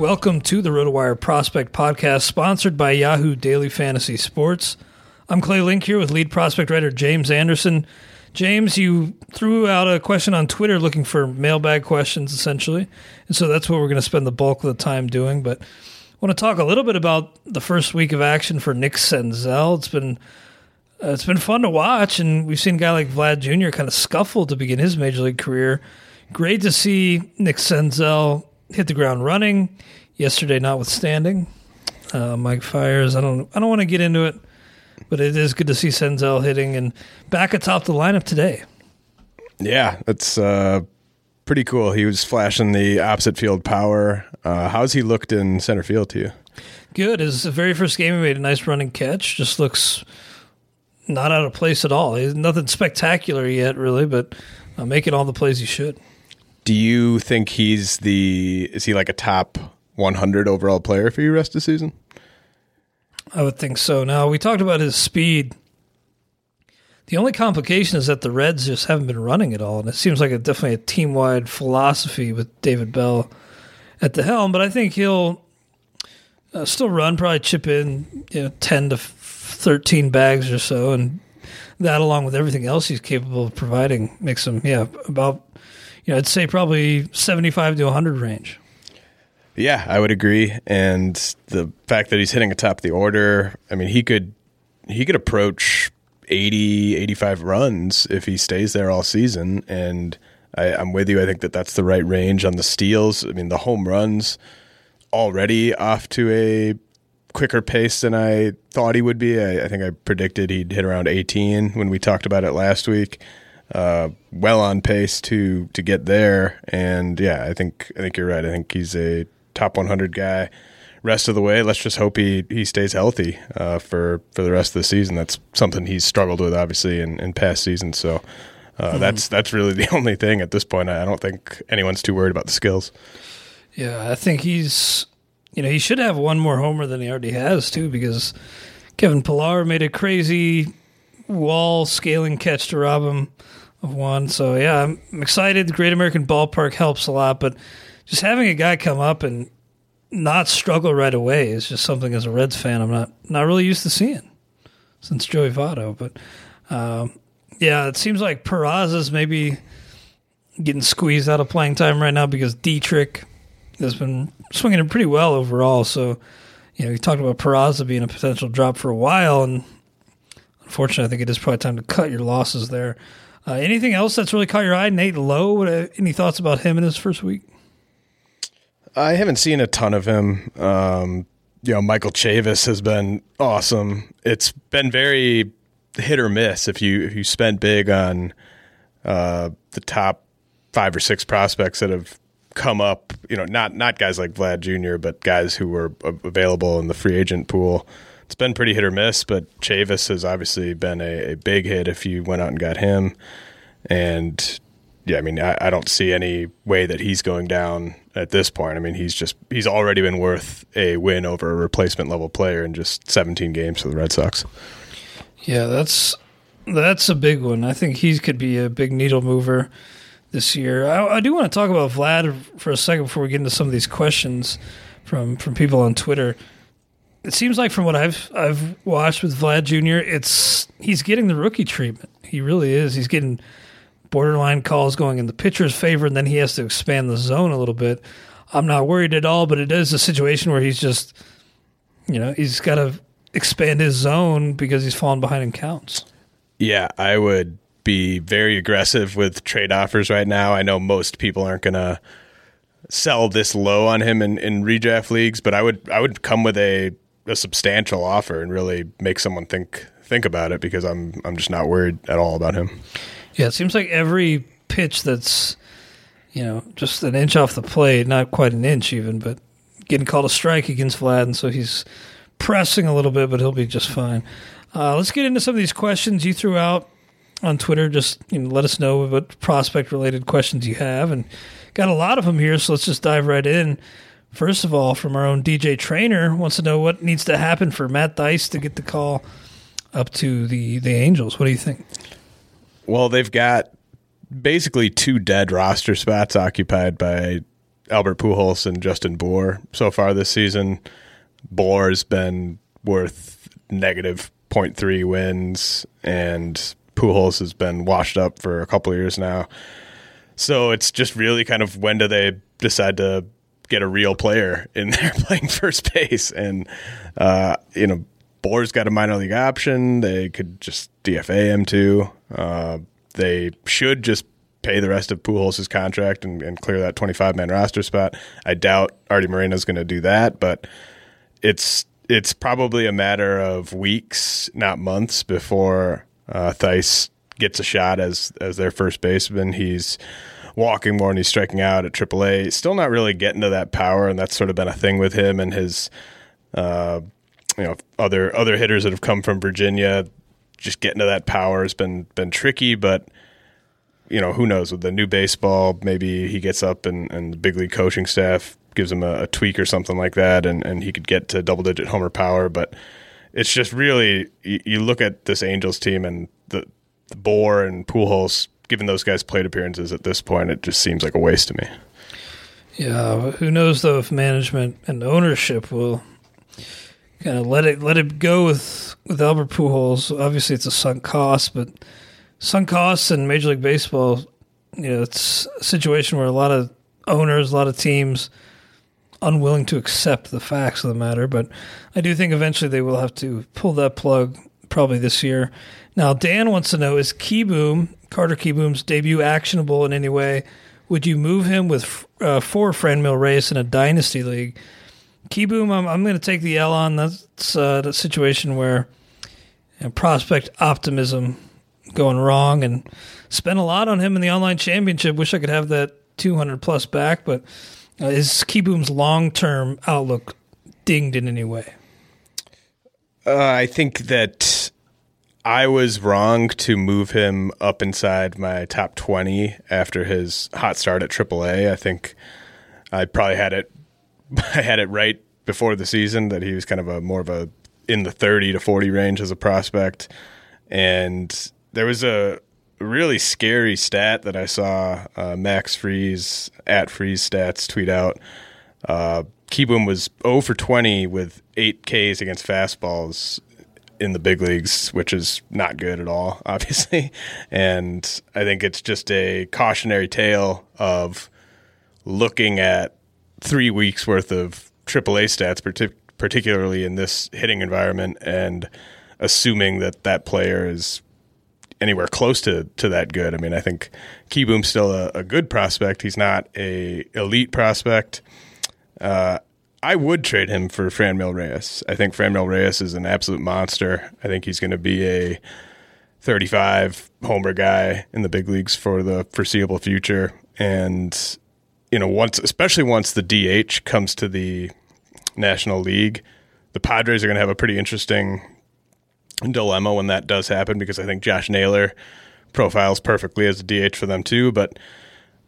Welcome to the RotoWire Prospect Podcast, sponsored by Yahoo Daily Fantasy Sports. I'm Clay Link here with lead prospect writer James Anderson. James, you threw out a question on Twitter looking for mailbag questions, essentially, and so that's what we're going to spend the bulk of the time doing. But I want to talk a little bit about the first week of action for Nick Senzel. It's been uh, it's been fun to watch, and we've seen a guy like Vlad Jr. kind of scuffle to begin his major league career. Great to see Nick Senzel hit the ground running yesterday, notwithstanding. Uh, Mike Fiers. I don't, I don't want to get into it, but it is good to see Senzel hitting and back atop the lineup today. Yeah, that's uh, pretty cool. He was flashing the opposite field power. Uh, how's he looked in center field to you? Good. His very first game, he made a nice running catch. Just looks not out of place at all. He's nothing spectacular yet, really, but uh, making all the plays he should. Do you think he's the? Is he like a top 100 overall player for you rest of the season? I would think so. Now we talked about his speed. The only complication is that the Reds just haven't been running at all, and it seems like a definitely a team wide philosophy with David Bell at the helm. But I think he'll uh, still run, probably chip in you know ten to thirteen bags or so, and that along with everything else he's capable of providing makes him yeah about you know I'd say probably seventy five to hundred range. Yeah, I would agree. And the fact that he's hitting atop the order, I mean, he could he could approach 80, 85 runs if he stays there all season. And I, am with you. I think that that's the right range on the steals. I mean, the home runs already off to a quicker pace than I thought he would be. I, I think I predicted he'd hit around 18 when we talked about it last week. Uh, well on pace to to get there, and yeah, I think I think you're right. I think he's a top 100 guy rest of the way. Let's just hope he, he stays healthy uh, for for the rest of the season. That's something he's struggled with, obviously, in, in past seasons. So Uh, mm-hmm. That's that's really the only thing at this point. I don't think anyone's too worried about the skills. Yeah, I think he's you know he should have one more homer than he already has too because Kevin Pillar made a crazy wall scaling catch to rob him of one. So yeah, I'm excited. The Great American Ballpark helps a lot, but just having a guy come up and not struggle right away is just something as a Reds fan I'm not not really used to seeing since Joey Votto. But um, yeah, it seems like Peraza's maybe getting squeezed out of playing time right now because Dietrich has been swinging it pretty well overall. So you know, you talked about Peraza being a potential drop for a while, and unfortunately, I think it is probably time to cut your losses there. Uh, anything else that's really caught your eye? Nate Lowe, what, uh, any thoughts about him in his first week? I haven't seen a ton of him. Um, you know, Michael Chavis has been awesome. It's been very hit or miss if you if you spent big on uh, the top five or six prospects that have come up. You know, not not guys like Vlad Jr., but guys who were available in the free agent pool. It's been pretty hit or miss, but Chavis has obviously been a, a big hit if you went out and got him. And yeah, I mean, I, I, don't see any way that he's going down at this point. I mean, he's just he's already been worth a win over a replacement level player in just 17 games for the Red Sox. Yeah, that's that's a big one. I think he could be a big needle mover this year. I, I do want to talk about Vlad for a second before we get into some of these questions from from people on Twitter. It seems like from what I've I've watched with Vlad Jr., it's he's getting the rookie treatment. He really is. He's getting borderline calls going in the pitcher's favor, and then he has to expand the zone a little bit. I'm not worried at all, but it is a situation where he's just, you know, he's got to expand his zone because he's falling behind in counts. Yeah, I would be very aggressive with trade offers right now. I know most people aren't going to sell this low on him in, in redraft leagues, but I would I would come with a, a substantial offer and really make someone think think about it because I'm I'm just not worried at all about him. Yeah, it seems like every pitch that's, you know, just an inch off the plate, not quite an inch even, but getting called a strike against Vlad, and so he's pressing a little bit, but he'll be just fine. Uh, let's get into some of these questions you threw out on Twitter. Just you know, let us know what prospect related questions you have, and got a lot of them here. So let's just dive right in. First of all, from our own DJ Trainer wants to know what needs to happen for Matt Thaiss to get the call up to the the Angels. What do you think? Well, they've got basically two dead roster spots occupied by Albert Pujols and Justin Bour so far this season. Bour's been worth negative 0.3 wins, and Pujols has been washed up for a couple years now. So it's just really kind of when do they decide to get a real player in there playing first base? And, uh, you know, Bour's got a minor league option. They could just DFA him too. Uh, they should just pay the rest of Pujols' contract and, and clear that 25 man roster spot. I doubt Artie Moreno's going to do that, but it's it's probably a matter of weeks, not months, before uh, gets a shot as as their first baseman. He's walking more and he's striking out at AAA. Still not really getting to that power, and that's sort of been a thing with him and his. Uh, you know, other other hitters that have come from Virginia, just getting to that power has been been tricky, but you know, who knows with the new baseball, maybe he gets up and, and the big league coaching staff gives him a, a, tweak or something like that, and, and he could get to double digit homer power. But it's just really, you, you look at this Angels team and the, the Bour and Pujols, given those guys plate appearances at this point, it just seems like a waste to me. Yeah, who knows though if management and ownership will kind of let it let it go with with Albert Pujols. Obviously, it's a sunk cost, but sunk costs in Major League Baseball, you know, it's a situation where a lot of owners, a lot of teams, unwilling to accept the facts of the matter. But I do think eventually they will have to pull that plug, probably this year. Now, Dan wants to know: Is Kieboom Carter Kieboom's debut actionable in any way? Would you move him with uh, for Franmil Reyes in a dynasty league? Kieboom, I'm, I'm going to take the L on. That's uh, the situation where you know, prospect optimism going wrong and spent a lot on him in the online championship. Wish I could have that 200 plus back, but uh, is Kieboom's long term outlook dinged in any way? Uh, I think that I was wrong to move him up inside my top 20 after his hot start at AAA. I think I probably had it I had it right before the season that he was kind of a more of a in the 30 to 40 range as a prospect. And there was a really scary stat that I saw uh, Max Freeze at Freeze Stats tweet out. Uh, was 0 for 20 with 8 Ks against fastballs in the big leagues, which is not good at all, obviously. And I think it's just a cautionary tale of looking at three weeks worth of AAA stats, partic- particularly in this hitting environment, and assuming that that player is anywhere close to, to that good. I mean, I think Kieboom's still a, a good prospect. He's not a elite prospect. Uh, I would trade him for Franmil Reyes. I think Franmil Reyes is an absolute monster. I think he's going to be a 35 homer guy in the big leagues for the foreseeable future. And you know, once especially once the DH comes to the National League, the Padres are going to have a pretty interesting dilemma when that does happen because I think Josh Naylor profiles perfectly as a DH for them too, but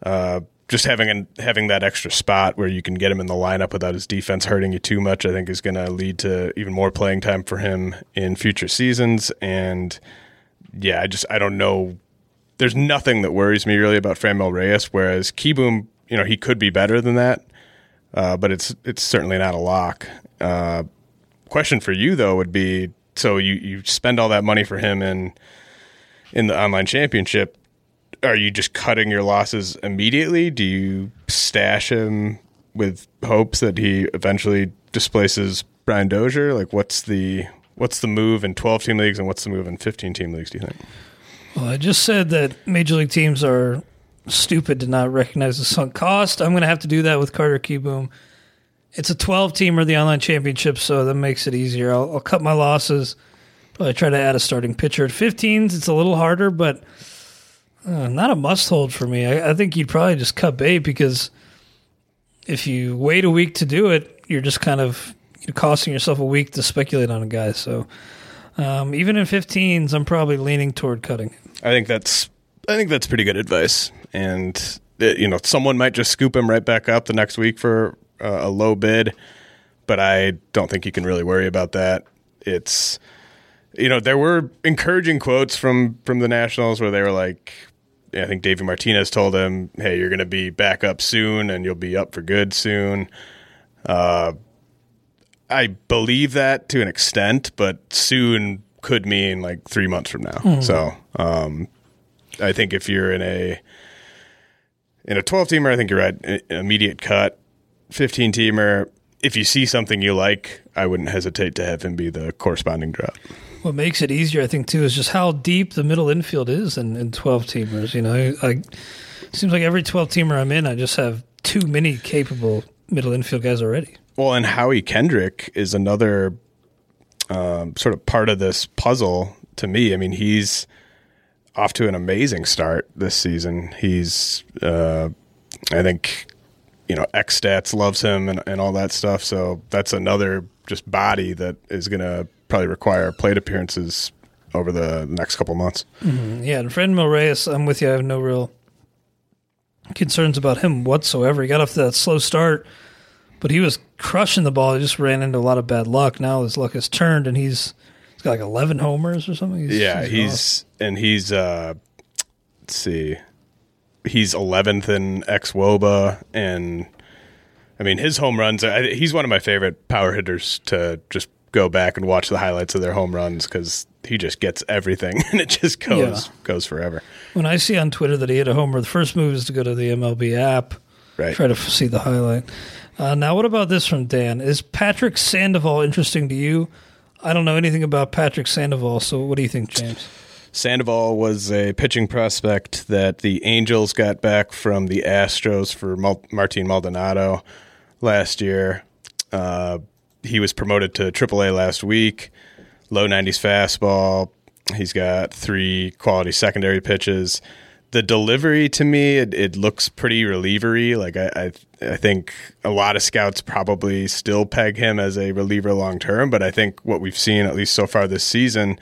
uh, just having an, having that extra spot where you can get him in the lineup without his defense hurting you too much, I think is going to lead to even more playing time for him in future seasons. And yeah, I just I don't know. There's nothing that worries me really about Franmil Reyes, whereas Kieboom, you know, he could be better than that, uh, but it's it's certainly not a lock. Uh, question for you though would be: so you you spend all that money for him in in the online championship are you just cutting your losses immediately? Do you stash him with hopes that he eventually displaces Brian Dozier? Like, what's the what's the move in twelve team leagues and what's the move in fifteen team leagues? Do you think? Well, I just said that major league teams are stupid to not recognize the sunk cost. I'm going to have to do that with Carter Kieboom. It's a 12 teamer, the online championship, so that makes it easier. I'll, I'll cut my losses. Probably try to add a starting pitcher at 15s. It's a little harder, but uh, not a must hold for me. I, I, think you'd probably just cut bait because if you wait a week to do it, you're just kind of you're costing yourself a week to speculate on a guy. So um, even in 15s, I'm probably leaning toward cutting. I think that's I think that's pretty good advice, and it, you know someone might just scoop him right back up the next week for uh, a low bid, but I don't think you can really worry about that. It's you know there were encouraging quotes from from the Nationals where they were like I think David Martinez told him, "Hey, you're going to be back up soon, and you'll be up for good soon." Uh, I believe that to an extent, but soon could mean like three months from now. Mm. So, um, I think if you're in a in a 12 teamer, I think you're right. immediate cut. 15 teamer, if you see something you like, I wouldn't hesitate to have him be the corresponding drop. What makes it easier, I think, too, is just how deep the middle infield is in, in 12 teamers. You know, I, seems like every 12 teamer I'm in, I just have too many capable middle infield guys already. Well, and Howie Kendrick is another um, sort of part of this puzzle to me. I mean, he's off to an amazing start this season. He's, uh, I think, you know, X stats loves him and, and all that stuff. So that's another just body that is going to probably require plate appearances over the next couple months. Mm-hmm. Yeah, and Franmil Reyes, I'm with you. I have no real concerns about him whatsoever. He got off to that slow start, but he was crushing the ball. He just ran into a lot of bad luck. Now his luck has turned, and he's he's got like 11 homers or something. He's, yeah, he's, he's and he's uh, let's see, he's 11th in xwOBA, and I mean his home runs. He's one of my favorite power hitters to just go back and watch the highlights of their home runs because he just gets everything and it just goes yeah. goes forever. When I see on Twitter that he hit a homer, the first move is to go to the MLB app, right. try to see the highlight. Uh, now, what about this from Dan? Is Patrick Sandoval interesting to you? I don't know anything about Patrick Sandoval, so what do you think, James? Sandoval was a pitching prospect that the Angels got back from the Astros for Martin Maldonado last year. Uh, he was promoted to AAA last week. Low 90s fastball. He's got three quality secondary pitches. The delivery to me, it, it looks pretty relievery. Like I, I, I think a lot of scouts probably still peg him as a reliever long term. But I think what we've seen, at least so far this season,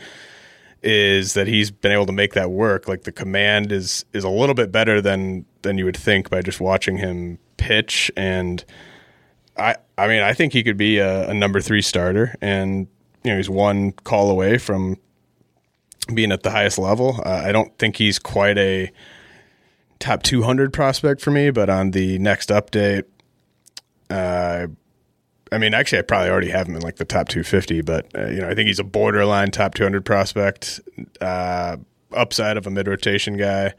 is that he's been able to make that work. Like the command is is a little bit better than than you would think by just watching him pitch. And I I mean I think he could be a, a number three starter, and you know he's one call away from being at the highest level. Uh, I don't think he's quite a top 200 prospect for me, but on the next update, uh, I mean, actually, I probably already have him in like the top 250, but uh, you know, I think he's a borderline top 200 prospect, uh, upside of a mid rotation guy.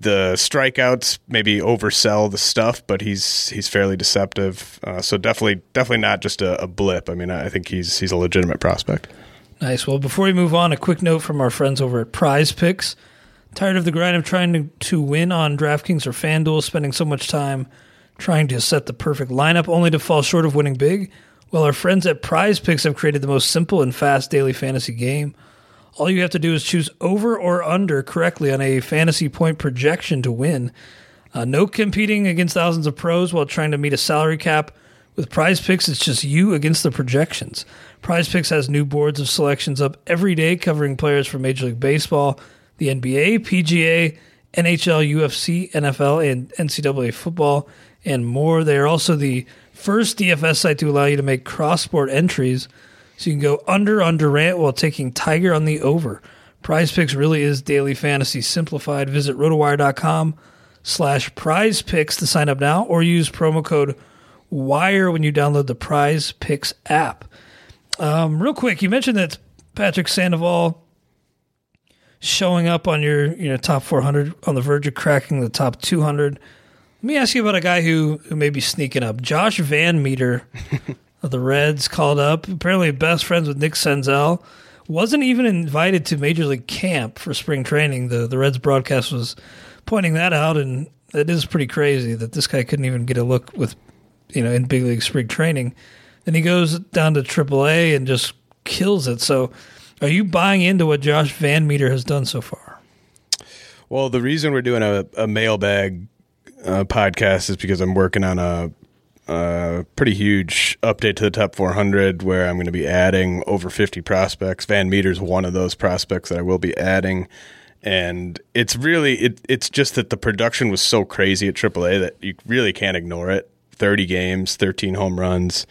The strikeouts maybe oversell the stuff, but he's he's fairly deceptive. Uh, so definitely, definitely not just a, a blip. I mean, I think he's he's a legitimate prospect. Nice. Well, before we move on, a quick note from our friends over at Prize Picks. Tired of the grind of trying to, to win on DraftKings or FanDuel, spending so much time trying to set the perfect lineup only to fall short of winning big? Well, our friends at Prize Picks have created the most simple and fast daily fantasy game. All you have to do is choose over or under correctly on a fantasy point projection to win. Uh, no competing against thousands of pros while trying to meet a salary cap. With Prize Picks, it's just you against the projections. Prize Picks has new boards of selections up every day covering players from Major League Baseball, the NBA, PGA, NHL, UFC, NFL, and NCAA football, and more. They are also the first DFS site to allow you to make cross sport entries. So you can go under on Durant while taking Tiger on the over. Prize Picks really is daily fantasy simplified. Visit rotowire.com slash prize picks to sign up now or use promo code WIRE when you download the Prize Picks app. Um, real quick, you mentioned that Patrick Sandoval showing up on your you know top 400 on the verge of cracking the top 200. Let me ask you about a guy who, who may be sneaking up. Josh VanMeter of the Reds called up. Apparently, best friends with Nick Senzel. Wasn't even invited to Major League Camp for spring training. The the Reds broadcast was pointing that out, and it is pretty crazy that this guy couldn't even get a look with you know in big league spring training. Then he goes down to AAA and just kills it. So, are you buying into what Josh Van Meter has done so far? Well, the reason we're doing a, a mailbag uh, podcast is because I'm working on a, a, pretty huge update to the top 400 where I'm going to be adding over 50 prospects. Van Meter's one of those prospects that I will be adding. And it's really, it, it's just that the production was so crazy at AAA that you really can't ignore it. 30 games, 13 home runs,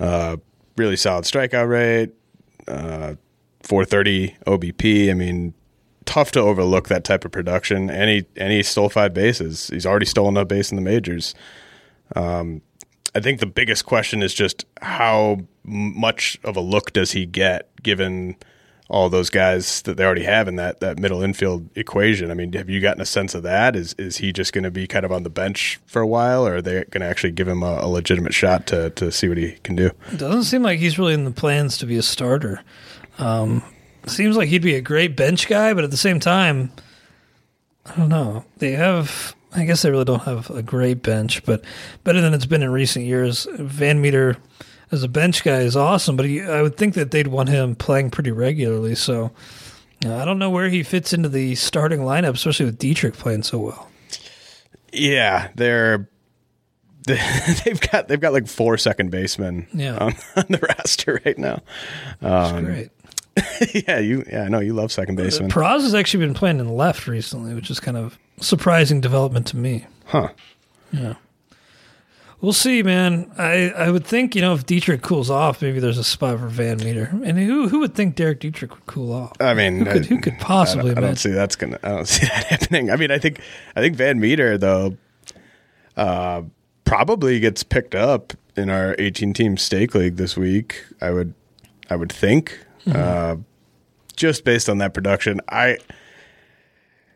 uh, really solid strikeout rate, uh, 430 OBP. I mean, tough to overlook that type of production. And he stole five bases. He's already stolen a base in the majors. Um, I think the biggest question is just how much of a look does he get given all those guys that they already have in that that middle infield equation. I mean, have you gotten a sense of that? Is is he just going to be kind of on the bench for a while, or are they going to actually give him a, a, legitimate shot to to see what he can do? It doesn't seem like he's really in the plans to be a starter. Um, seems like he'd be a great bench guy, but at the same time, I don't know. They have. I guess they really don't have a great bench, but better than it's been in recent years. Van Meter as a bench guy is awesome, but he, I would think that they'd want him playing pretty regularly. So uh, I don't know where he fits into the starting lineup, especially with Dietrich playing so well. Yeah, they're they've got they've got like four second basemen yeah. on, on the roster right now. Um, great. yeah, you yeah, I know you love second baseman. Praz has actually been playing in left recently, which is kind of surprising development to me. Huh. Yeah. We'll see, man. I, I would think, you know, if Dietrich cools off, maybe there's a spot for Van Meter. And who who would think Derek Dietrich would cool off? I mean, who could, who could possibly? I don't, I don't, see that's gonna. I don't see that happening. I mean, I think I think VanMeter though, uh, probably gets picked up in our 18 team stake league this week. I would I would think, mm-hmm. uh, just based on that production. I,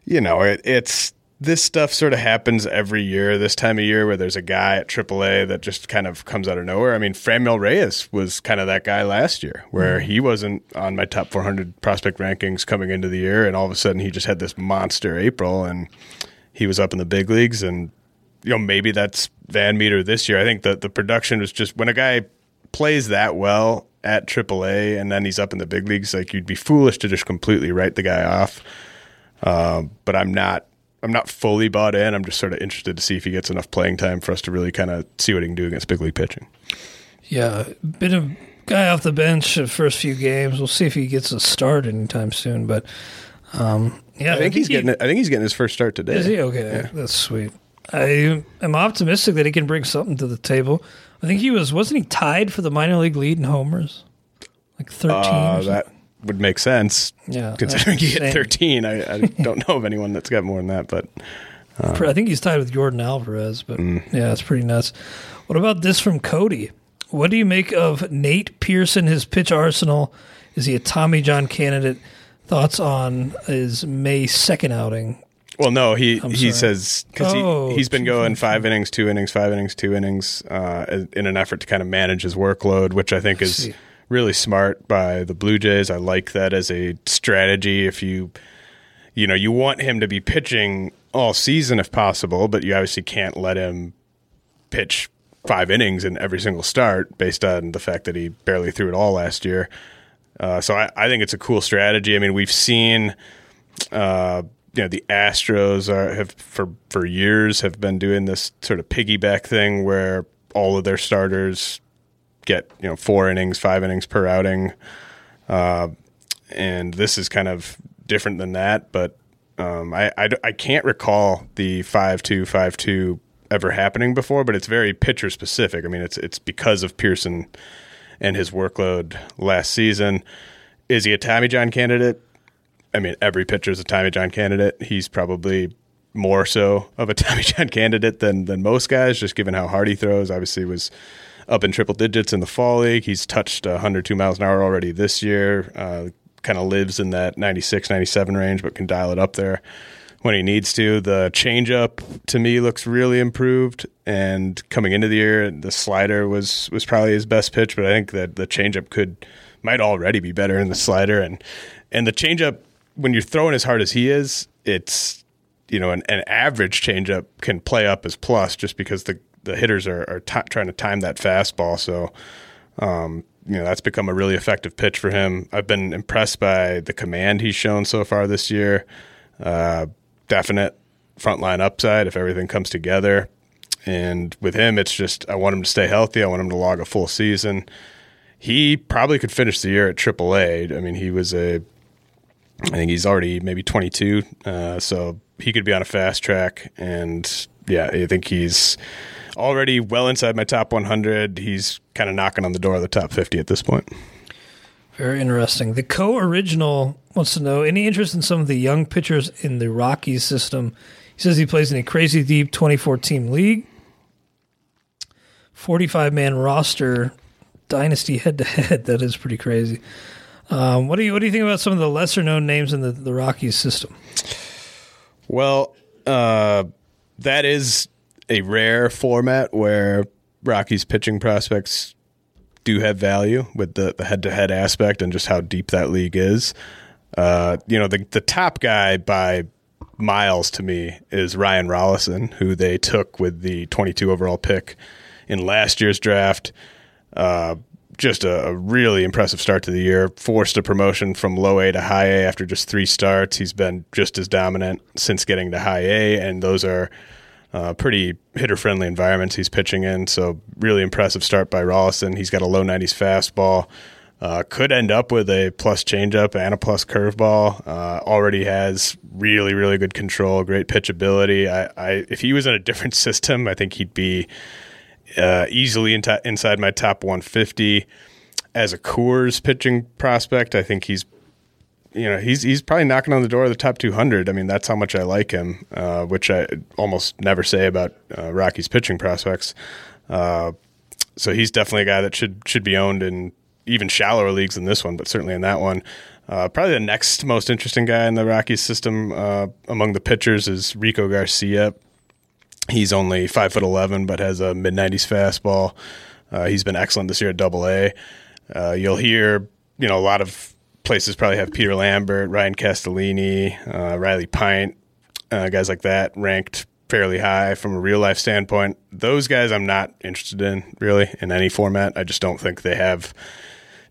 you know, it, it's this stuff sort of happens every year, this time of year, where there's a guy at AAA that just kind of comes out of nowhere. I mean, Franmil Reyes was kind of that guy last year, where mm-hmm. he wasn't on my top 400 prospect rankings coming into the year, and all of a sudden he just had this monster April, and he was up in the big leagues. And you know, maybe that's Van Meter this year. I think that the production was just when a guy plays that well at AAA, and then he's up in the big leagues, like you'd be foolish to just completely write the guy off. Uh, but I'm not I'm not fully bought in. I'm just sort of interested to see if he gets enough playing time for us to really kind of see what he can do against big league pitching. Yeah, been a guy off the bench the first few games. We'll see if he gets a start anytime soon. But um, yeah, I think he's he- getting. I think he's getting his first start today. Is he okay? That's sweet. I am optimistic that he can bring something to the table. I think he was wasn't he tied for the minor league lead in homers, like thirteen. Uh, that would make sense. yeah, Considering he hit 13, I, I don't know of anyone that's got more than that. But Pr- I think he's tied with Yordan Alvarez, but Mm. yeah, it's pretty nuts. What about this from Cody? What do you make of Nate Pearson, his pitch arsenal? Is he a Tommy John candidate? Thoughts on his May 2nd outing? Well, no, he I'm he sorry. says because Oh, he he's been going five innings, two innings, five innings, two innings, uh, in an effort to kind of manage his workload, which I think is really smart by the Blue Jays. I like that as a strategy. If you you know you want him to be pitching all season if possible, but you obviously can't let him pitch five innings in every single start based on the fact that he barely threw it all last year. Uh, so I, I think it's a cool strategy. I mean, we've seen, uh, you know, the Astros are have for for years have been doing this sort of piggyback thing where all of their starters get you know four innings, five innings per outing, uh, and this is kind of different than that. But um, I, I I can't recall the five two five two ever happening before, but it's very pitcher specific. I mean, it's it's because of Pearson and his workload last season. Is he a Tommy John candidate? I mean, every pitcher is a Tommy John candidate. He's probably more so of a Tommy John candidate than than most guys, just given how hard he throws. Obviously, was up in triple digits in the fall league. He's touched 102 miles an hour already this year. Uh, kind of lives in that 96, 97 range, but can dial it up there when he needs to. The changeup to me looks really improved. And coming into the year, the slider was was probably his best pitch, but I think that the changeup could might already be better in the slider. And and the changeup when you're throwing as hard as he is, it's you know an, an average changeup can play up as plus just because the the hitters are, are ti trying to time that fastball. So um, you know that's become a really effective pitch for him. I've been impressed by the command he's shown so far this year. Uh, definite frontline upside if everything comes together. And with him, it's just I want him to stay healthy. I want him to log a full season. He probably could finish the year at AAA. I mean, he was a, I think he's already maybe 22, uh, so he could be on a fast track. And yeah, I think he's already well inside my top 100. He's kind of knocking on the door of the top 50 at this point. Very interesting. The co-original wants to know any interest in some of the young pitchers in the Rockies system. He says he plays in a crazy deep 24 team league, 45 man roster, dynasty head to head. That is pretty crazy. Um, what do you what do you think about some of the lesser known names in the, the Rockies system? Well, uh, that is a rare format where Rockies pitching prospects do have value with the, the head-to-head aspect and just how deep that league is. Uh, you know, the the top guy by miles to me is Ryan Rollison, who they took with the 22 overall pick in last year's draft. Uh, just a, really impressive start to the year. Forced a promotion from low A to high A after just three starts. He's been just as dominant since getting to high A, and those are uh, pretty hitter friendly environments he's pitching in. So, really impressive start by Rollison. He's got a low 90s fastball. Uh, could end up with a plus changeup and a plus curveball. Uh, already has really, really good control, great pitchability. I, I, if he was in a different system, I think he'd be uh, easily in inside my top 150 as a Coors pitching prospect. I think he's, you know, he's he's probably knocking on the door of the top 200. I mean, that's how much I like him, uh, which I almost never say about uh, Rockies pitching prospects. Uh, so he's definitely a guy that should should be owned in even shallower leagues than this one, but certainly in that one. Uh, probably the next most interesting guy in the Rockies system uh, among the pitchers is Rico Garcia. He's only five foot eleven, but has a mid nineties fastball. Uh, he's been excellent this year at Double A. Uh, you'll hear, you know, a lot of places probably have Peter Lambert, Ryan Castellani, uh, Riley Pint, uh, guys like that ranked fairly high from a real life standpoint. Those guys I'm not interested in really in any format. I just don't think they have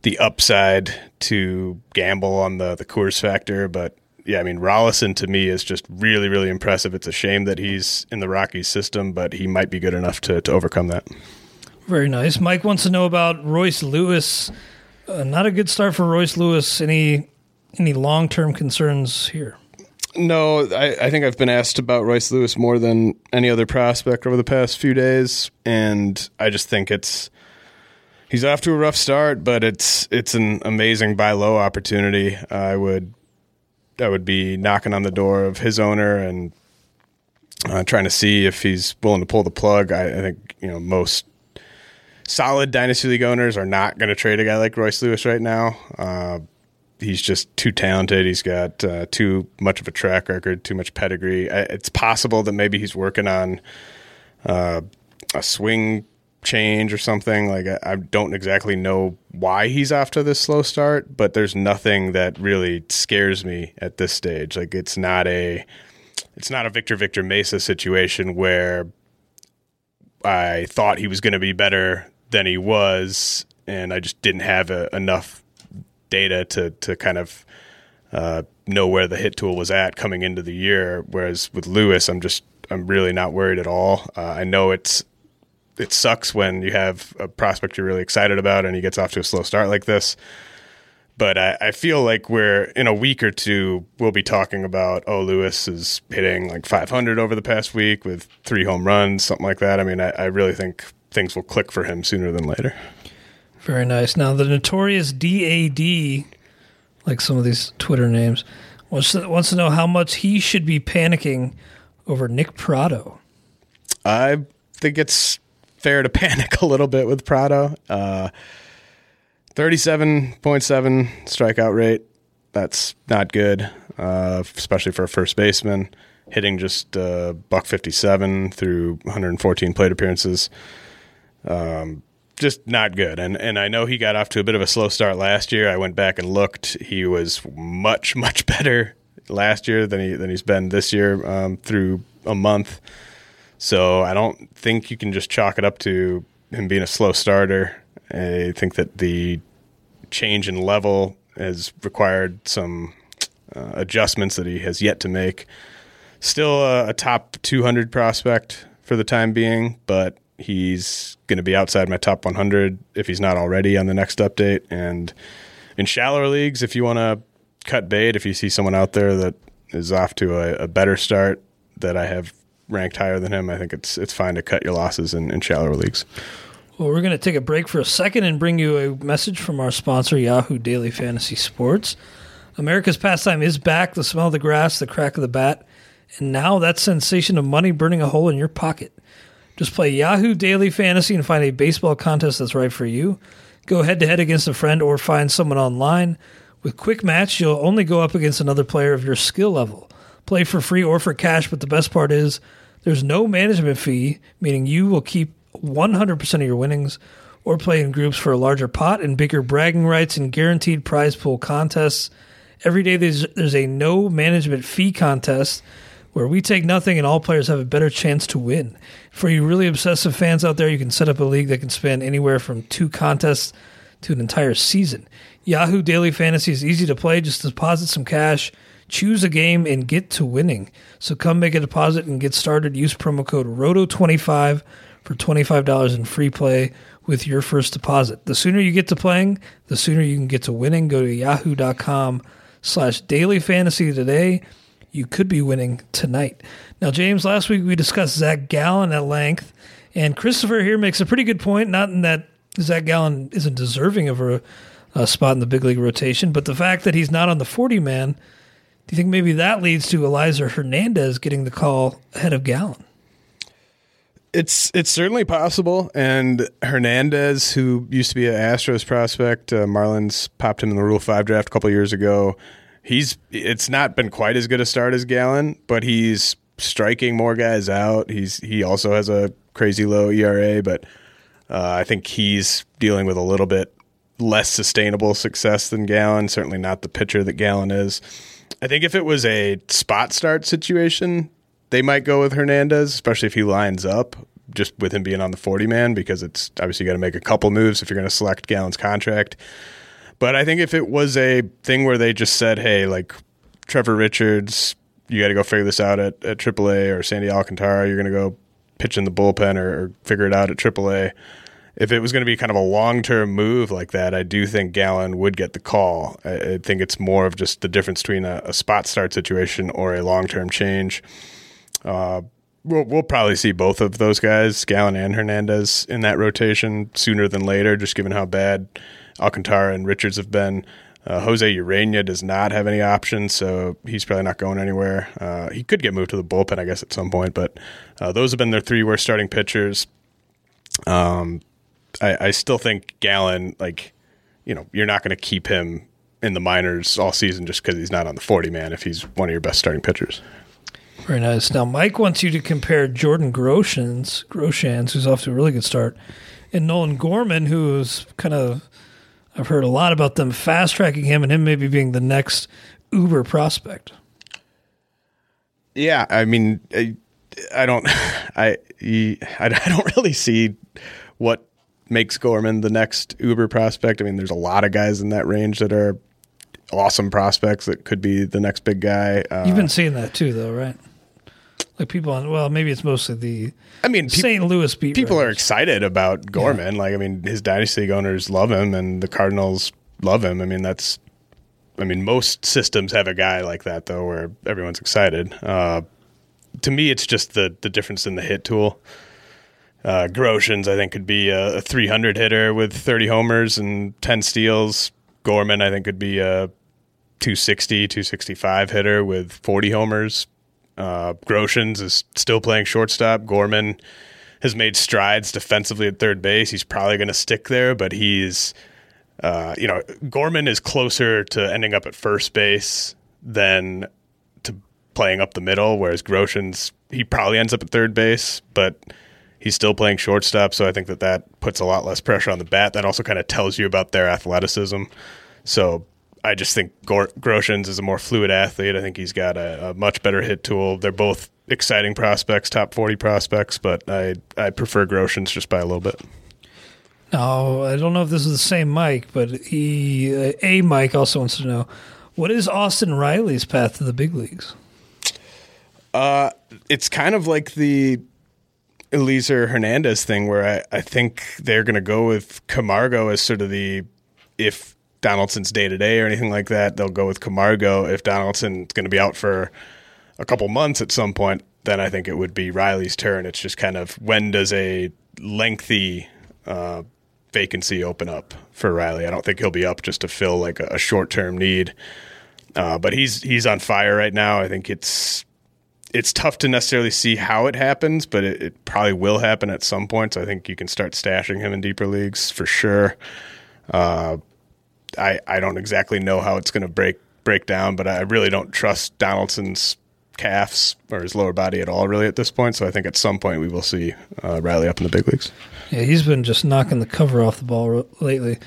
the upside to gamble on the the Coors factor. But yeah, I mean Rollison to me is just really really impressive. It's a shame that he's in the Rockies system, but he might be good enough to to overcome that. Very nice. Mike wants to know about Royce Lewis. Uh, not a good start for Royce Lewis. Any any long term concerns here? No, I, I, think I've been asked about Royce Lewis more than any other prospect over the past few days, and I just think it's he's off to a rough start, but it's it's an amazing buy low opportunity. I would I would be knocking on the door of his owner and uh, trying to see if he's willing to pull the plug. I, I think you know most solid dynasty league owners are not going to trade a guy like Royce Lewis right now. Uh, he's just too talented. He's got uh, too much of a track record, too much pedigree. It's possible that maybe he's working on uh, a swing change or something. Like I, I, don't exactly know why he's off to this slow start, but there's nothing that really scares me at this stage. Like it's not a it's not a Victor Victor Mesa situation where I thought he was going to be better than he was, and I just didn't have a, enough data to to kind of uh, know where the hit tool was at coming into the year. Whereas with Lewis, I'm just I'm really not worried at all. Uh, I know it's it sucks when you have a prospect you're really excited about and he gets off to a slow start like this. But I, I, feel like we're in a week or two, we'll be talking about, oh, Lewis is hitting like 500 over the past week with three home runs, something like that. I mean, I, I really think things will click for him sooner than later. Very nice. Now, the notorious DAD, like some of these Twitter names, wants to, wants to know how much he should be panicking over Nick Pratto. I think it's fair to panic a little bit with Pratto. Uh, 37.7 strikeout rate. That's not good, uh, especially for a first baseman. Hitting just uh, buck 57 through 114 plate appearances. Um, just not good. And and I know he got off to a bit of a slow start last year. I went back and looked. He was much much better last year than he than he's been this year um, through a month. So I don't think you can just chalk it up to him being a slow starter. I think that the change in level has required some uh, adjustments that he has yet to make. Still a, a top 200 prospect for the time being, but he's going to be outside my top 100 if he's not already on the next update. And in shallower leagues, if you want to cut bait, if you see someone out there that is off to a, a better start that I have ranked higher than him, I think it's it's fine to cut your losses in, in shallower leagues. Well, we're going to take a break for a second and bring you a message from our sponsor, Yahoo Daily Fantasy Sports. America's pastime is back. The smell of the grass, the crack of the bat, and now that sensation of money burning a hole in your pocket. Just play Yahoo Daily Fantasy and find a baseball contest that's right for you. Go head to head against a friend or find someone online. With Quick Match, you'll only go up against another player of your skill level. Play for free or for cash, but the best part is there's no management fee, meaning you will keep 100% of your winnings or play in groups for a larger pot and bigger bragging rights and guaranteed prize pool contests. Every day there's, there's a no management fee contest where we take nothing and all players have a better chance to win. For you really obsessive fans out there, you can set up a league that can span anywhere from two contests to an entire season. Yahoo Daily Fantasy is easy to play. Just deposit some cash Choose a game and get to winning. So come make a deposit and get started. Use promo code ROTO25 for $25 in free play with your first deposit. The sooner you get to playing, the sooner you can get to winning. Go to yahoo.com slash daily fantasy today. You could be winning tonight. Now, James, last week we discussed Zach Gallen at length, and Christopher here makes a pretty good point, not in that Zach Gallen isn't deserving of a, a spot in the big league rotation, but the fact that he's not on the 40 man – do you think maybe that leads to Elieser Hernandez getting the call ahead of Gallen? It's it's certainly possible. And Hernandez, who used to be an Astros prospect, uh, Marlins popped him in the Rule Five draft a couple years ago. He's it's not been quite as good a start as Gallen, but he's striking more guys out. He's he also has a crazy low ERA, but uh, I think he's dealing with a little bit less sustainable success than Gallen. Certainly not the pitcher that Gallen is. I think if it was a spot start situation, they might go with Hernandez, especially if he lines up just with him being on the 40 man, because it's obviously you got to make a couple moves if you're going to select Gallen's contract. But I think if it was a thing where they just said, hey, like Trevor Richards, you got to go figure this out at, at AAA or Sandy Alcantara, you're going to go pitch in the bullpen or, or figure it out at AAA. If it was going to be kind of a long term move like that, I do think Gallen would get the call. I, I think it's more of just the difference between a, a spot start situation or a long term change. Uh, we'll, we'll probably see both of those guys, Gallen and Hernandez, in that rotation sooner than later, just given how bad Alcantara and Richards have been. Uh, Jose Ureña does not have any options, so he's probably not going anywhere. Uh, he could get moved to the bullpen, I guess, at some point, but uh, those have been their three worst starting pitchers. Um, I, I still think Gallen, like, you know, you're not going to keep him in the minors all season just because he's not on the 40 man if he's one of your best starting pitchers. Very nice. Now, Mike wants you to compare Jordan Groshans, Groshans, who's off to a really good start, and Nolan Gorman, who's kind of, I've heard a lot about them fast tracking him and him maybe being the next Uber prospect. Yeah, I mean, I, I don't, I, I don't really see what makes Gorman the next Uber prospect. I mean, there's a lot of guys in that range that are awesome prospects that could be the next big guy. Uh, You've been seeing that too, though, right? Like people on, well, maybe it's mostly the. I mean, St. Louis beat. People writers. are excited about Gorman. Yeah. Like, I mean, his dynasty owners love him, and the Cardinals love him. I mean, that's. I mean, most systems have a guy like that though, where everyone's excited. Uh, to me, it's just the the difference in the hit tool. Uh, Groshans, I think, could be a, a 300 hitter with 30 homers and 10 steals. Gorman, I think, could be a 260, 265 hitter with 40 homers. Uh, Groshans is still playing shortstop. Gorman has made strides defensively at third base. He's probably going to stick there, but he's, uh, you know, Gorman is closer to ending up at first base than to playing up the middle, whereas Groshans, he probably ends up at third base, but he's still playing shortstop. So I think that that puts a lot less pressure on the bat. That also kind of tells you about their athleticism. So I just think Gor- Groshans is a more fluid athlete. I think he's got a, a, much better hit tool. They're both exciting prospects, top 40 prospects, but I, I prefer Groshans just by a little bit. Now, I don't know if this is the same Mike, but he, uh, a Mike also wants to know what is Austin Riley's path to the big leagues? Uh, it's kind of like the Elieser Hernandez thing where I, I think they're going to go with Camargo as sort of the if Donaldson's day to day or anything like that, they'll go with Camargo. If Donaldson's going to be out for a couple months at some point, then I think it would be Riley's turn. It's just kind of when does a lengthy uh, vacancy open up for Riley? I don't think he'll be up just to fill like a, a short term need. Uh, but he's he's on fire right now. I think it's it's tough to necessarily see how it happens, but it, it, probably will happen at some point. So I think you can start stashing him in deeper leagues for sure. Uh, I I don't exactly know how it's going to break break down, but I really don't trust Donaldson's calves or his lower body at all, really, at this point. So I think at some point we will see uh, Riley up in the big leagues. Yeah, he's been just knocking the cover off the ball lately.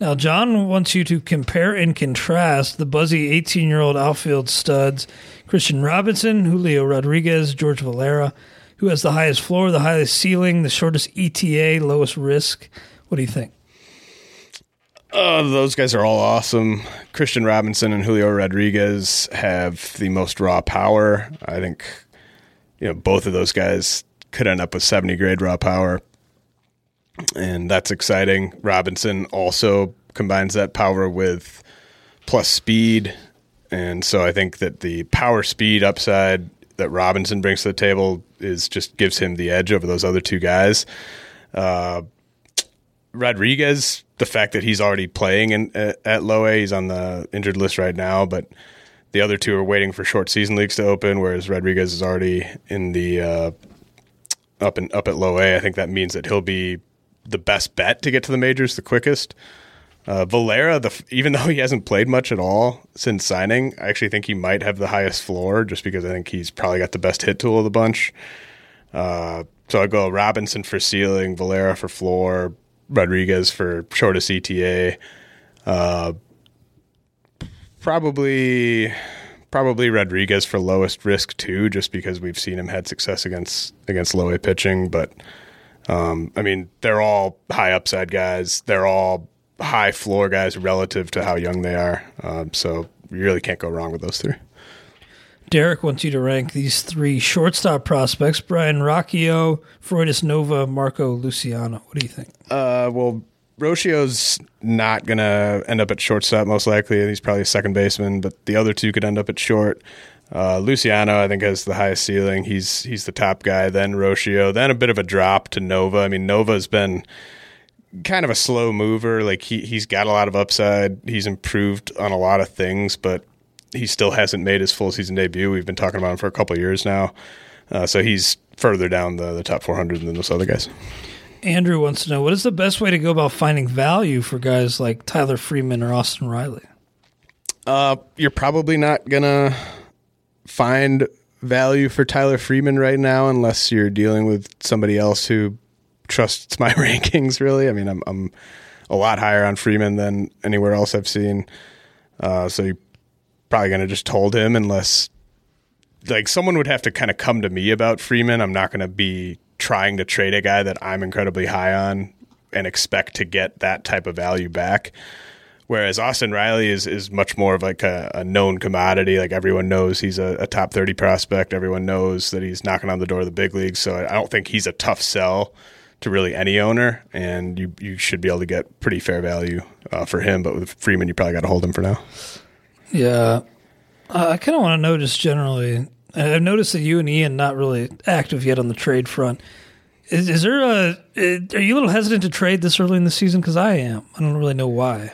Now, John wants you to compare and contrast the buzzy 18 year old outfield studs Kristian Robinson, Julio Rodriguez, George Valera, who has the highest floor, the highest ceiling, the shortest ETA, lowest risk. What do you think? Uh, those guys are all awesome. Kristian Robinson and Julio Rodriguez have the most raw power. I think, you know, both of those guys could end up with 70 grade raw power and that's exciting. Robinson also combines that power with plus speed, and so I think that the power speed upside that Robinson brings to the table is just gives him the edge over those other two guys. Uh, Rodriguez, the fact that he's already playing in, at, low A, he's on the injured list right now, but the other two are waiting for short season leagues to open, whereas Rodriguez is already in the uh, up and up at low A. I think that means that he'll be the best bet to get to the majors the quickest. Uh, Valera, the, even though he hasn't played much at all since signing, I actually think he might have the highest floor just because I think he's probably got the best hit tool of the bunch. Uh, so I go Robinson for ceiling, Valera for floor, Rodriguez for shortest ETA. Uh, probably, probably Rodriguez for lowest risk too, just because we've seen him had success against against low A pitching, but. Um, I mean, they're all high upside guys. They're all high floor guys relative to how young they are. Um, so you really can't go wrong with those three. Derek wants you to rank these three shortstop prospects: Brayan Rocchio, Freudis Nova, Marco Luciano. What do you think? Uh, well, Rocchio's not going to end up at shortstop most likely. He's probably a second baseman, but the other two could end up at short. Uh, Luciano, I think, has the highest ceiling. He's he's the top guy. Then Rocchio. Then a bit of a drop to Nova. I mean, Nova's been kind of a slow mover. Like he he's got a lot of upside. He's improved on a lot of things, but he still hasn't made his full season debut. We've been talking about him for a couple years now. Uh, so he's further down the, the top 400 than those other guys. Andrew wants to know what is the best way to go about finding value for guys like Tyler Freeman or Austin Riley? Uh, you're probably not gonna find value for Tyler Freeman right now unless you're dealing with somebody else who trusts my rankings. Really, I mean, I'm I'm a lot higher on Freeman than anywhere else I've seen. Uh, so you're probably gonna just hold him unless like someone would have to kind of come to me about Freeman. I'm not gonna be trying to trade a guy that I'm incredibly high on and expect to get that type of value back. Whereas Austin Riley is is much more of like a, a known commodity. Like everyone knows he's a, a, top thirty prospect. Everyone knows that he's knocking on the door of the big leagues. So I don't think he's a tough sell to really any owner, and you you should be able to get pretty fair value uh, for him. But with Freeman, you probably got to hold him for now. Yeah, uh, I kind of want to know just generally. I've noticed that you and Ian not really active yet on the trade front. Is, is there a? Are you a little hesitant to trade this early in the season? Because I am. I don't really know why.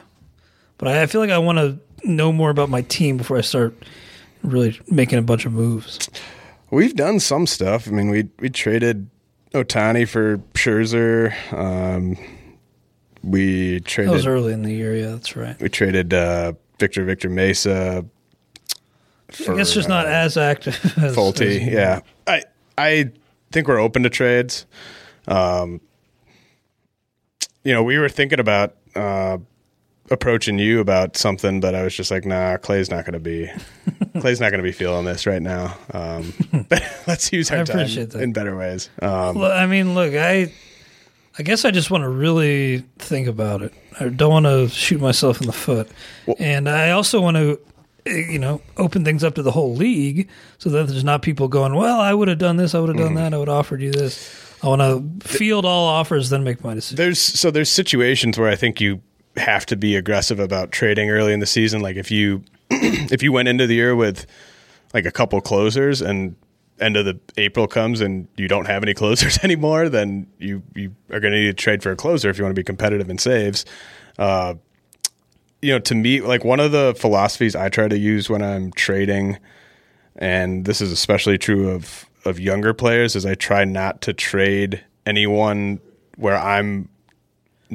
But I, I feel like I want to know more about my team before I start really making a bunch of moves. We've done some stuff. I mean, we we traded Ohtani for Scherzer. Um, we traded. That was early in the year. Yeah, that's right. We traded uh, Victor Victor Mesa. For, I guess just not uh, as active as Folty. As yeah, I I think we're open to trades. Um, you know, we were thinking about uh, approaching you about something, but I was just like, nah, Clay's not going to be, Clay's not going to be feeling this right now. Um, but let's use our time that. in better ways. Um, well, I mean, look, I, I guess I just want to really think about it. I don't want to shoot myself in the foot, well, and I also want to, you know, open things up to the whole league so that there's not people going, well, I would have done this, I would have done mm-hmm. that, I would have offered you this. I want to field all offers, then make my decision. There's so there's situations where I think you have to be aggressive about trading early in the season. Like if you if you went into the year with like a couple closers and end of the April comes and you don't have any closers anymore, then you you are going to need to trade for a closer if you want to be competitive in saves. Uh, you know, to me, like one of the philosophies I try to use when I'm trading, and this is especially true of of younger players, is I try not to trade anyone where I'm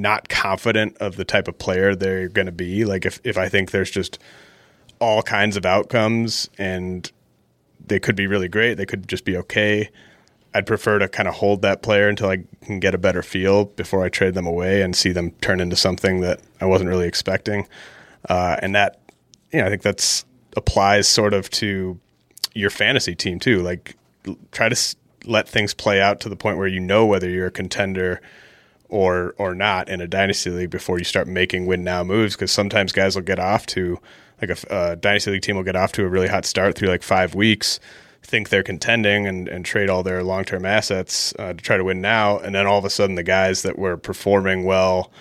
not confident of the type of player they're going to be. Like if if I think there's just all kinds of outcomes and they could be really great, they could just be okay. I'd prefer to kind of hold that player until I can get a better feel before I trade them away and see them turn into something that I wasn't really expecting. Uh, and that, you know, I think that's applies sort of to your fantasy team too. Like, try to let things play out to the point where you know whether you're a contender or or not in a dynasty league before you start making win now moves because sometimes guys will get off to like a, a, dynasty league team will get off to a really hot start through like five weeks think they're contending and, and trade all their long-term assets uh, to try to win now and then all of a sudden the guys that were performing well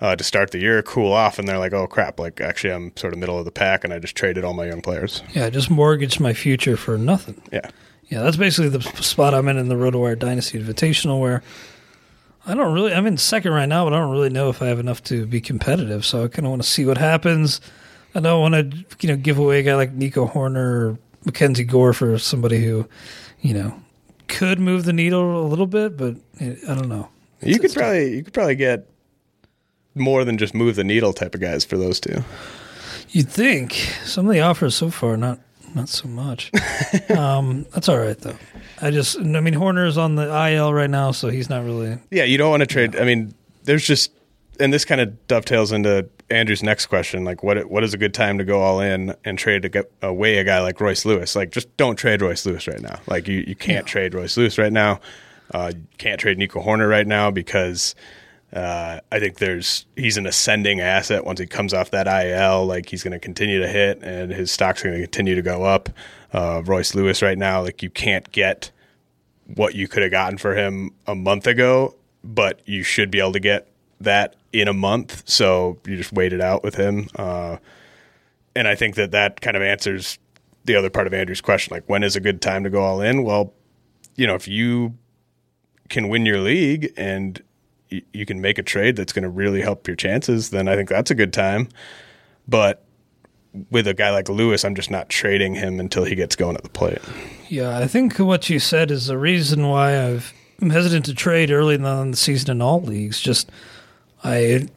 uh, to start the year cool off and they're like oh crap like actually i'm sort of middle of the pack and i just traded all my young players. Yeah I just mortgaged my future for nothing. Yeah. Yeah that's basically the spot i'm in in the RotoWire dynasty invitational where I don't really. I'm in second right now, but I don't really know if I have enough to be competitive. So I kind of want to see what happens. I don't want to, you know, give away a guy like Nico Hoerner or Mackenzie Gore for somebody who, you know, could move the needle a little bit, but eh, I don't know. You could probably you could probably get more than just move the needle type of guys for those two. You'd think some of the offers so far not not so much. um, that's all right though. I just, I mean, Hoerner is on the IL right now, so he's not really. Yeah, you don't want to trade. I mean, there's just, and this kind of dovetails into Andrew's next question. Like, what what is a good time to go all in and trade to get away a guy like Royce Lewis? Like, just don't trade Royce Lewis right now. Like, you, you can't trade Royce Lewis right now. Uh, you can't trade Nico Hoerner right now because uh, I think there's he's an ascending asset once he comes off that IL. Like he's going to continue to hit, and his stock's are going to continue to go up. uh, Royce Lewis right now. Like you can't get what you could have gotten for him a month ago, but you should be able to get that in a month. So you just wait it out with him. Uh, and I think that that kind of answers the other part of Andrew's question. Like, when is a good time to go all in? Well, you know, if you can win your league and you can make a trade that's going to really help your chances, then I think that's a good time. But with a guy like Lewis, I'm just not trading him until he gets going at the plate. Yeah, I think what you said is the reason why I've, I'm hesitant to trade early in the season in all leagues. Just I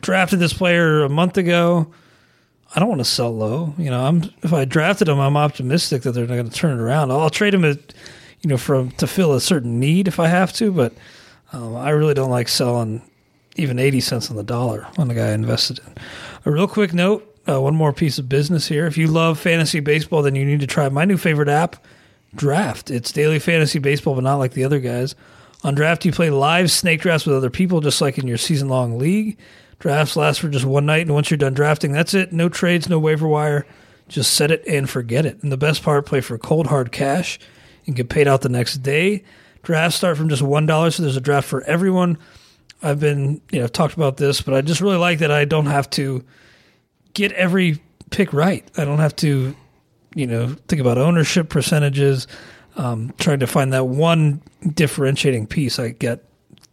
drafted this player a month ago. I don't want to sell low. You know, I'm if I drafted him, I'm optimistic that they're not going to turn it around. I'll trade him at, you know, from to fill a certain need if I have to, but um, I really don't like selling even 80 cents on the dollar on the guy I invested in. A real quick note uh, one more piece of business here. If you love fantasy baseball, then you need to try my new favorite app, Draft. It's daily fantasy baseball, but not like the other guys. On Draft, you play live snake drafts with other people, just like in your season long league. Drafts last for just one night, and once you're done drafting, that's it. No trades, no waiver wire. Just set it and forget it. And the best part, play for cold hard cash and get paid out the next day. Drafts start from just one dollar, so there's a draft for everyone. I've been, you know, talked about this, but I just really like that I don't have to get every pick right. I don't have to, you know, think about ownership percentages, um, trying to find that one differentiating piece. I get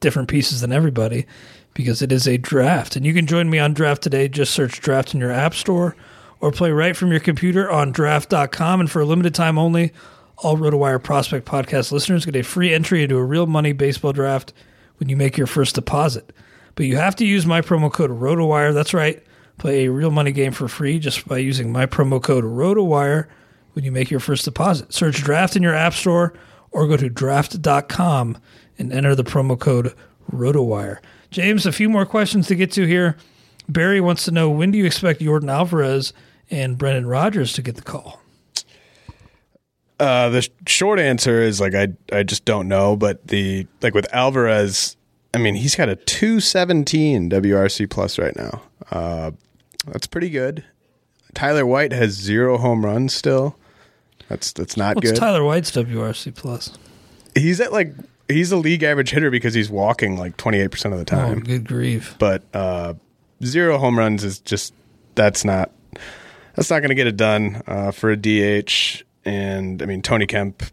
different pieces than everybody because it is a draft. And you can join me on draft today. Just search draft in your app store or play right from your computer on draft.com. And for a limited time only, all RotoWire Prospect Podcast listeners get a free entry into a real money baseball draft when you make your first deposit. But you have to use my promo code RotoWire. That's right. Play a real money game for free just by using my promo code RotoWire when you make your first deposit. Search draft in your app store or go to draft.com and enter the promo code RotoWire. James, a few more questions to get to here. Barry wants to know when do you expect Yordan Alvarez and Brendan Rodgers to get the call? Uh, the short answer is like I I just don't know, but the like with Alvarez, I mean he's got a two seventeen WRC plus right now. Uh, that's pretty good. Tyler White has zero home runs still. That's that's not good. What's good. Tyler White's WRC plus? he's at like he's a league average hitter because he's walking like twenty eight percent of the Oh, time. good grief. but uh, zero home runs is just that's not that's not going to get it done uh, for a DH. And I mean Tony Kemp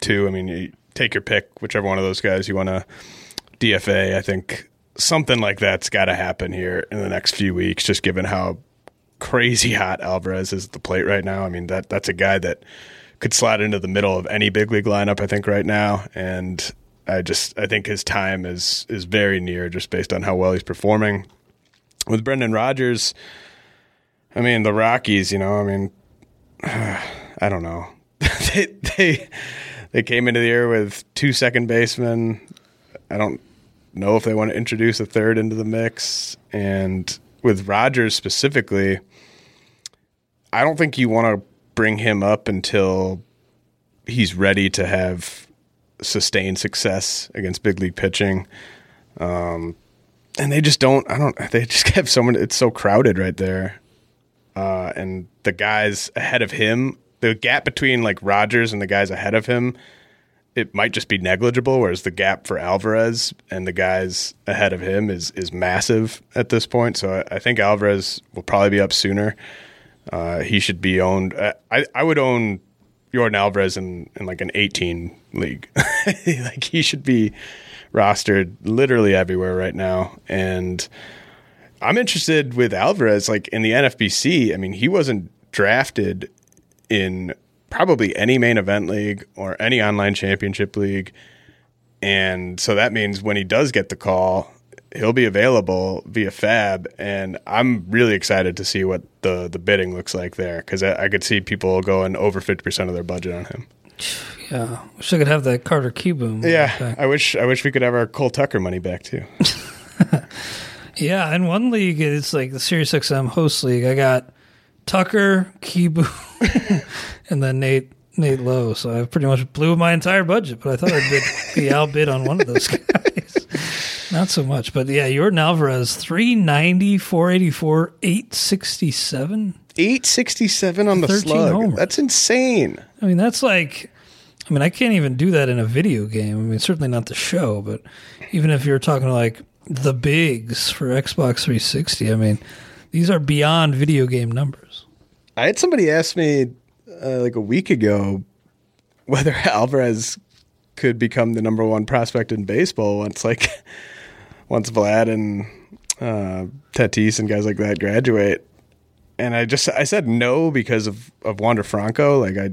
too. I mean you take your pick, whichever one of those guys you want to DFA. I think something like that's got to happen here in the next few weeks, just given how crazy hot Alvarez is at the plate right now. I mean that that's a guy that could slide into the middle of any big league lineup. I think right now, and I just I think his time is is very near just based on how well he's performing. With Brendan Rodgers, I mean the Rockies. You know, I mean, I don't know. they they they came into the year with two second basemen. I don't know if they want to introduce a third into the mix. And with Rodgers specifically, I don't think you want to bring him up until he's ready to have sustained success against big league pitching. Um, and they just don't. I don't. They just have so many. It's so crowded right there, uh, and the guys ahead of him, the gap between like Rodgers and the guys ahead of him, it might just be negligible. Whereas the gap for Alvarez and the guys ahead of him is is massive at this point. So I, I think Alvarez will probably be up sooner. Uh, he should be owned. Uh, I I would own Yordan Alvarez in, in like an 18 league. like he should be rostered literally everywhere right now. And I'm interested with Alvarez, like in the NFBC. I mean, he wasn't drafted in probably any main event league or any online championship league. And so that means when he does get the call, he'll be available via FAAB. And I'm really excited to see what the, the bidding looks like there because I, I could see people going over 50% of their budget on him. Yeah, wish I could have that Carter Kieboom Yeah, back. I wish I wish we could have our Cole Tucker money back too. yeah. In one league, it's like the Sirius XM host league. I got Tucker Kieboom, and then Nate Nate Lowe. So I pretty much blew my entire budget. But I thought I'd bid, be outbid on one of those guys. Not so much, but yeah, Yordan Alvarez 390, 484, 867. 867 on the 13 slug. homers. That's insane. I mean, that's like, I mean, I can't even do that in a video game. I mean, certainly not the show, but even if you're talking like the bigs for Xbox 360, I mean, these are beyond video game numbers. I had somebody ask me uh, like a week ago whether Alvarez could become the number one prospect in baseball once like once Vlad and uh, Tatis and guys like that graduate. And I just I said no because of of Wander Franco. Like I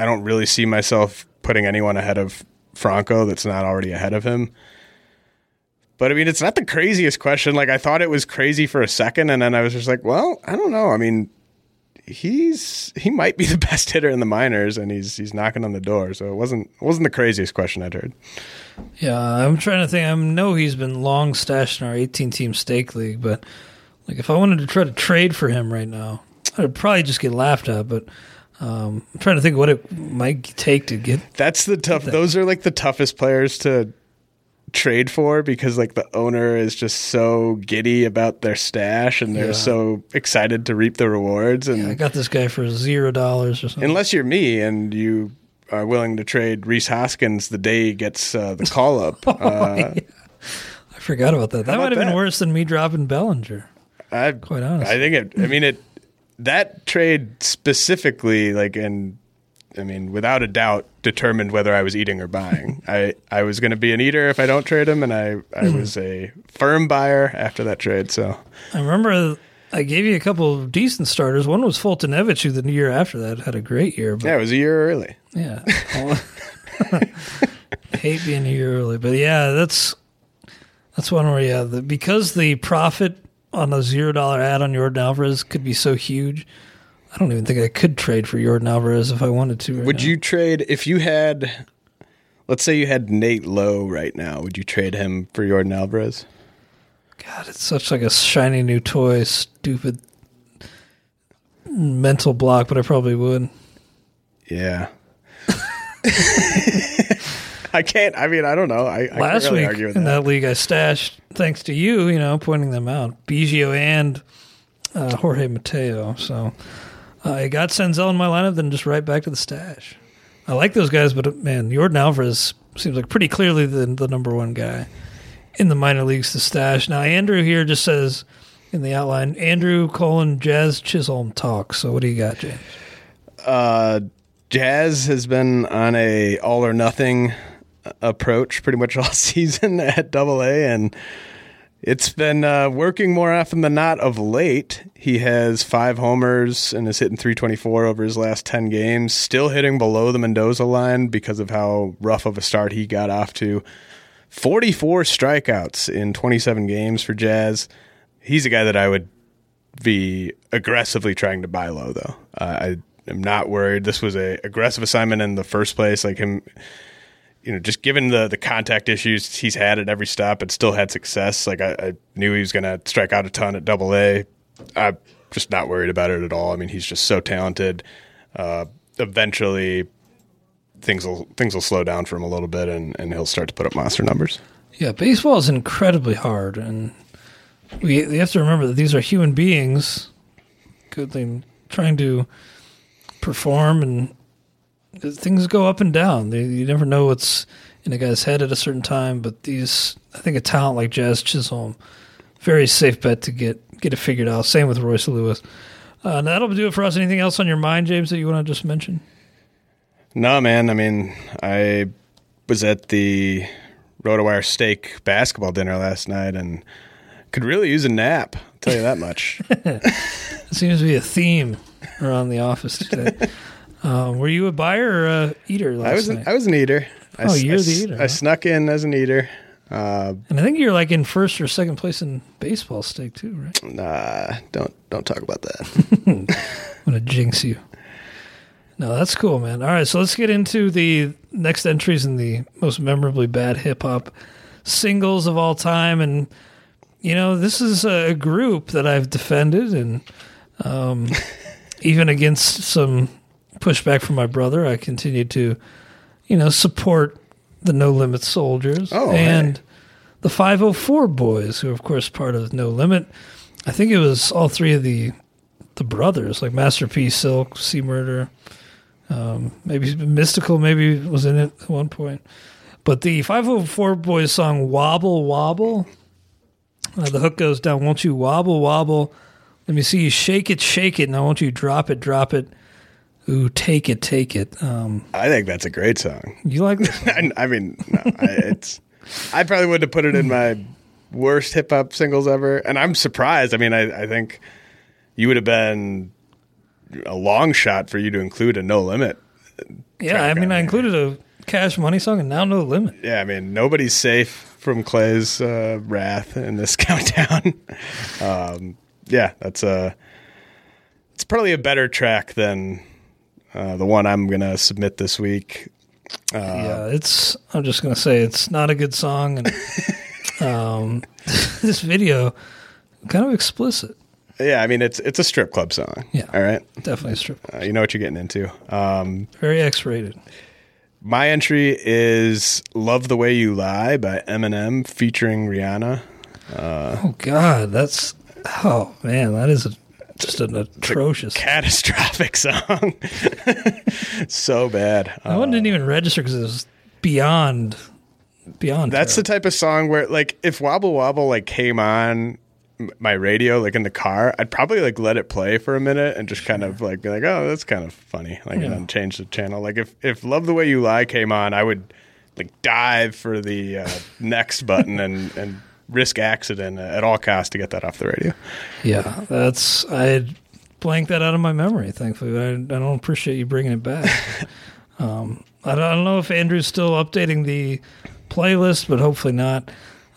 I don't really see myself putting anyone ahead of Franco that's not already ahead of him. But I mean, it's not the craziest question. Like I thought it was crazy for a second, and then I was just like, well, I don't know. I mean, he's he might be the best hitter in the minors, and he's he's knocking on the door. So it wasn't it wasn't the craziest question I'd heard. Yeah, I'm trying to think. I know he's been long stashed in our 18 team steak league, but like if I wanted to try to trade for him right now, I'd probably just get laughed at. But um, I'm trying to think what it might take to get. That's the tough. Those are like the toughest players to trade for because like the owner is just so giddy about their stash and they're Yeah. so excited to reap the rewards and I got this guy for zero dollars or something. unless you're me and you are willing to trade Rhys Hoskins the day he gets uh, the call up uh, I forgot about that. That might have been worse than me dropping Bellinger. I Quite honestly. I think it I mean it that trade specifically like and I mean without a doubt determined whether I was eating or buying. I I was going to be an eater if I don't trade him and I I Mm-hmm. was a firm buyer after that trade so I remember I gave you a couple of decent starters. One was Foltynewicz, who the year after that had a great year. But yeah, it was a year early. Yeah. Hate being a year early, but yeah, that's that's one where yeah, the, because the profit on a zero dollar ad on Yordan Alvarez could be so huge. I don't even think I could trade for Yordan Alvarez if I wanted to. Right Would now. you trade if you had let's say you had Nate Lowe right now, would you trade him for Yordan Alvarez? God, it's such like a shiny new toy, stupid mental block, but I probably would. Yeah. I can't. I mean, I don't know. I, I Last really week in that. that league, I stashed thanks to you, you know, pointing them out, Biggio and uh, Jorge Mateo. So uh, I got Senzel in my lineup, then just right back to the stash. I like those guys, but uh, man, Yordan Alvarez seems like pretty clearly the the number one guy in the minor leagues to stash. Now Andrew here just says in the outline, Andrew colon Jazz Chisholm talk. So what do you got, James? Uh, Jazz has been on a all or nothing approach pretty much all season at Double A, and it's been uh, working more often than not of late. He has five homers and is hitting 324 over his last 10 games, still hitting below the Mendoza line because of how rough of a start he got off to. 44 strikeouts in 27 games for Jazz. He's a guy that I would be aggressively trying to buy low, though. Uh, I am not worried. This was a aggressive assignment in the first place. Like him, you know, just given the the contact issues he's had at every stop, and still had success. Like I, I knew he was going to strike out a ton at Double A. I'm just not worried about it at all. I mean, he's just so talented. Uh, eventually, things will things will slow down for him a little bit, and, and he'll start to put up monster numbers. Yeah, baseball is incredibly hard, and we, we have to remember that these are human beings, good thing, trying to perform, and things go up and down. They, you never know what's in a guy's head at a certain time. But these, I think, a talent like Jazz Chisholm, very safe bet to get get it figured out. Same with Royce Lewis. Uh, that'll do it for us. Anything else on your mind, James, that you want to just mention? No, man. I mean, I was at the RotoWire Steak basketball dinner last night and could really use a nap. I'll tell you that much. It seems to be a theme around the office today. um, were you a buyer or a eater last I was night? an, I was an eater. Oh, s- you're I the eater, I huh? snuck in as an eater. Uh, and I think you're like in first or second place in baseball steak too, right? nah, don't don't talk about that. I'm gonna jinx you. No, that's cool, man. All right, so let's get into the next entries in the most memorably bad hip hop singles of all time, and you know this is a group that I've defended, and um, even against some pushback from my brother, I continue to, you know, support the No Limit Soldiers Oh, and the 504 Boys, who are of course part of No Limit. I think it was all three of the the brothers, like Masterpiece, Silk, C Murder. Um, maybe Mystikal, maybe was in it at one point. But the 504 Boys song "Wobble Wobble," uh, the hook goes down. Won't you wobble wobble? Let me see you shake it, shake it. Now won't you drop it, drop it? Ooh, take it, take it. Um, I think that's a great song. you like this? I, I mean, no, I, it's. I probably wouldn't have put it in my worst hip hop singles ever, and I'm surprised. I mean, I, I think you would have been a long shot for you to include a No Limit. yeah, I mean, I included a Cash Money song, and now no limit. Yeah, I mean, nobody's safe from Clay's uh, wrath in this countdown. um, yeah, that's a. It's probably a better track than uh, the one I'm gonna submit this week. yeah, it's. I'm just gonna say it's not a good song, and um, this video kind of explicit. Yeah, I mean, it's it's a strip club song. Yeah. all right. Definitely a strip. Uh, you know what you're getting into. Um, Very X-rated. my entry is "Love the Way You Lie" by Eminem featuring Rihanna. Oh God, that's. Oh man, that is a, just an atrocious. Catastrophic song, so bad. that one didn't even register because it was beyond, beyond. That's the type of song where, like, if Wobble Wobble like came on my radio, like in the car, I'd probably like let it play for a minute and just kind of like be like, "Oh, that's kind of funny," like, Yeah. and then change the channel. Like, if if Love the Way You Lie came on, I would like dive for the uh, next button and and risk accident at all costs to get that off the radio. Yeah, that's I blanked that out of my memory. Thankfully, I, I don't appreciate you bringing it back. um, I, don't, I don't know if Andrew's still updating the playlist, but hopefully not.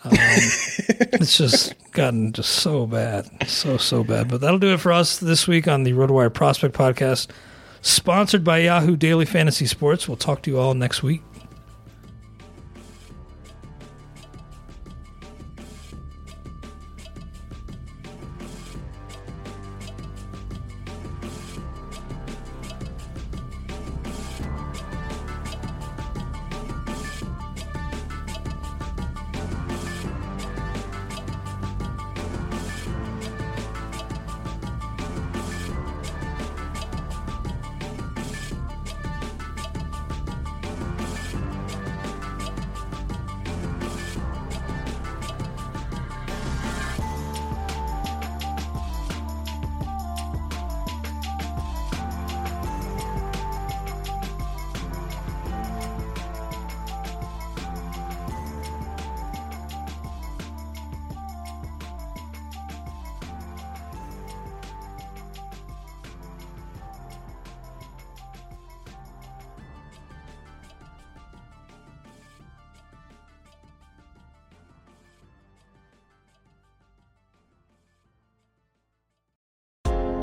Um, it's just gotten just so bad, so so bad. But that'll do it for us this week on the RotoWire Prospect Podcast, sponsored by Yahoo Daily Fantasy Sports. We'll talk to you all next week.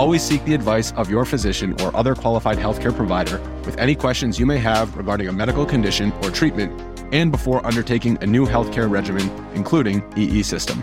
Always seek the advice of your physician or other qualified healthcare provider with any questions you may have regarding a medical condition or treatment and before undertaking a new healthcare regimen, including EE system.